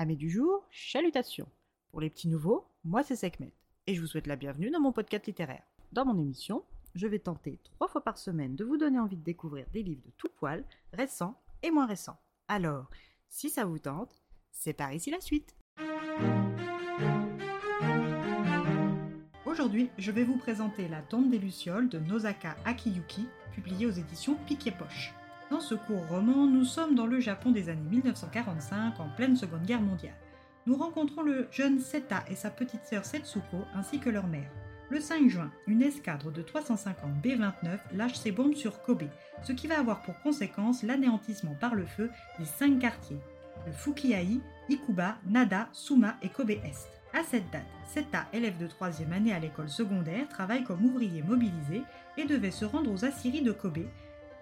Amis du jour, chalutations. Pour les petits nouveaux, moi c'est Sekhmet et je vous souhaite la bienvenue dans mon podcast littéraire. Dans mon émission, je vais tenter trois fois par semaine de vous donner envie de découvrir des livres de tout poil, récents et moins récents. Alors, si ça vous tente, c'est par ici la suite. Aujourd'hui, je vais vous présenter La tombe des Lucioles de Nosaka Akiyuki, publié aux éditions Piquet Poche. Dans ce court roman, nous sommes dans le Japon des années 1945, en pleine Seconde Guerre mondiale. Nous rencontrons le jeune Seta et sa petite sœur Setsuko, ainsi que leur mère. Le 5 juin, une escadre de 350 B-29 lâche ses bombes sur Kobe, ce qui va avoir pour conséquence l'anéantissement par le feu des cinq quartiers de Fukiai, Ikuba, Nada, Suma et Kobe Est. À cette date, Seta, élève de troisième année à l'école secondaire, travaille comme ouvrier mobilisé et devait se rendre aux Assyries de Kobe.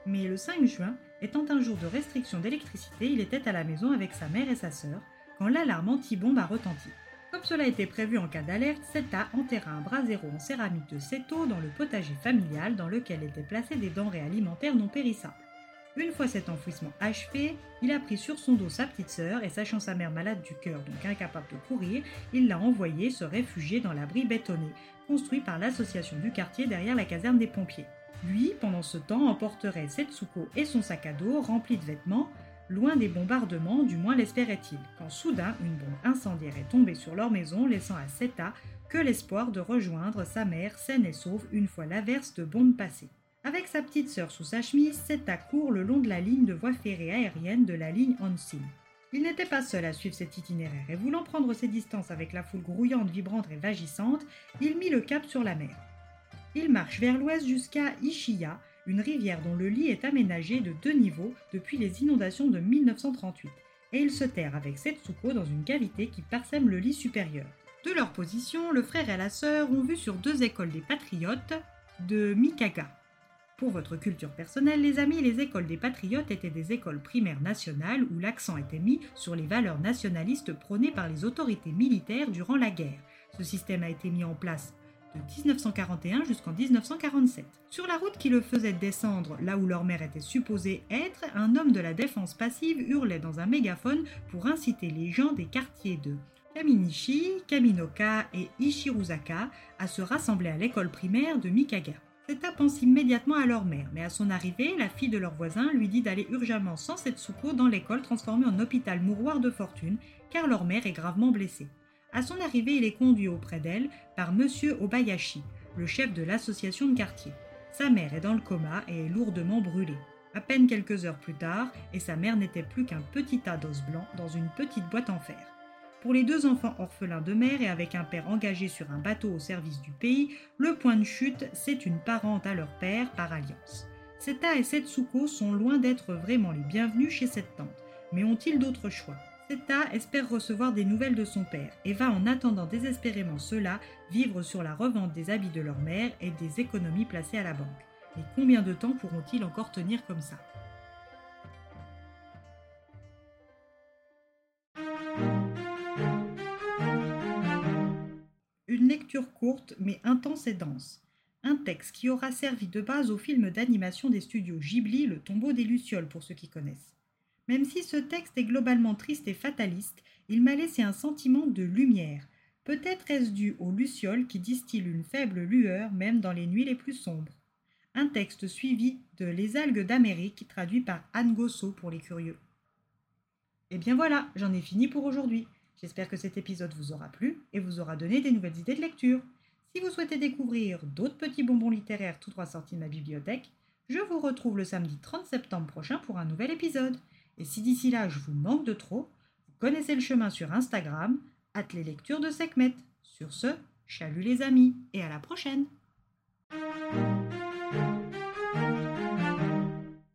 Mais le 5 juin, étant un jour de restriction d'électricité, il était à la maison avec sa mère et sa sœur quand l'alarme anti-bombe a retenti. Comme cela était prévu en cas d'alerte, Seta enterra un brasero en céramique de Seto dans le potager familial dans lequel étaient placées des denrées alimentaires non périssables. Une fois cet enfouissement achevé, il a pris sur son dos sa petite sœur et sachant sa mère malade du cœur donc incapable de courir, il l'a envoyée se réfugier dans l'abri bétonné, construit par l'association du quartier derrière la caserne des pompiers. Lui, pendant ce temps, emporterait Setsuko et son sac à dos rempli de vêtements, loin des bombardements, du moins l'espérait-il, quand soudain une bombe incendiaire est tombée sur leur maison, laissant à Seta que l'espoir de rejoindre sa mère saine et sauve une fois l'averse de bombes passée. Avec sa petite sœur sous sa chemise, Seta court le long de la ligne de voie ferrée aérienne de la ligne Hansin. Il n'était pas seul à suivre cet itinéraire et voulant prendre ses distances avec la foule grouillante, vibrante et vagissante, il mit le cap sur la mer. Il marche vers l'ouest jusqu'à Ishiya, une rivière dont le lit est aménagé de deux niveaux depuis les inondations de 1938, et il se terre avec Setsuko dans une cavité qui parsème le lit supérieur. De leur position, le frère et la sœur ont vu sur deux écoles des patriotes de Mikaga. Pour votre culture personnelle, les amis, les écoles des patriotes étaient des écoles primaires nationales où l'accent était mis sur les valeurs nationalistes prônées par les autorités militaires durant la guerre. Ce système a été mis en place de 1941 jusqu'en 1947. Sur la route qui le faisait descendre là où leur mère était supposée être, un homme de la défense passive hurlait dans un mégaphone pour inciter les gens des quartiers de Kaminishi, Kaminoka et Ishiruzaka à se rassembler à l'école primaire de Mikaga. Seta pense immédiatement à leur mère, mais à son arrivée, la fille de leur voisin lui dit d'aller urgemment sans Setsuko dans l'école transformée en hôpital mouroir de fortune, car leur mère est gravement blessée. À son arrivée, il est conduit auprès d'elle par Monsieur Obayashi, le chef de l'association de quartier. Sa mère est dans le coma et est lourdement brûlée. À peine quelques heures plus tard, et sa mère n'était plus qu'un petit tas d'os blancs dans une petite boîte en fer. Pour les deux enfants orphelins de mère et avec un père engagé sur un bateau au service du pays, le point de chute, c'est une parente à leur père par alliance. Seta et Setsuko sont loin d'être vraiment les bienvenus chez cette tante, mais ont-ils d'autres choix? Seta espère recevoir des nouvelles de son père et va en attendant désespérément cela vivre sur la revente des habits de leur mère et des économies placées à la banque. Et combien de temps pourront-ils encore tenir comme ça? Une lecture courte mais intense et dense. Un texte qui aura servi de base au film d'animation des studios Ghibli, Le tombeau des Lucioles pour ceux qui connaissent. Même si ce texte est globalement triste et fataliste, il m'a laissé un sentiment de lumière. Peut-être est-ce dû aux lucioles qui distillent une faible lueur même dans les nuits les plus sombres. Un texte suivi de Les algues d'Amérique traduit par Anne Gosso pour les curieux. Et bien voilà, j'en ai fini pour aujourd'hui. J'espère que cet épisode vous aura plu et vous aura donné des nouvelles idées de lecture. Si vous souhaitez découvrir d'autres petits bonbons littéraires tout droit sortis de ma bibliothèque, je vous retrouve le samedi 30 septembre prochain pour un nouvel épisode. Et si d'ici là je vous manque de trop, vous connaissez le chemin sur Instagram, at les lectures de Sekhmet. Sur ce, chalut les amis et à la prochaine!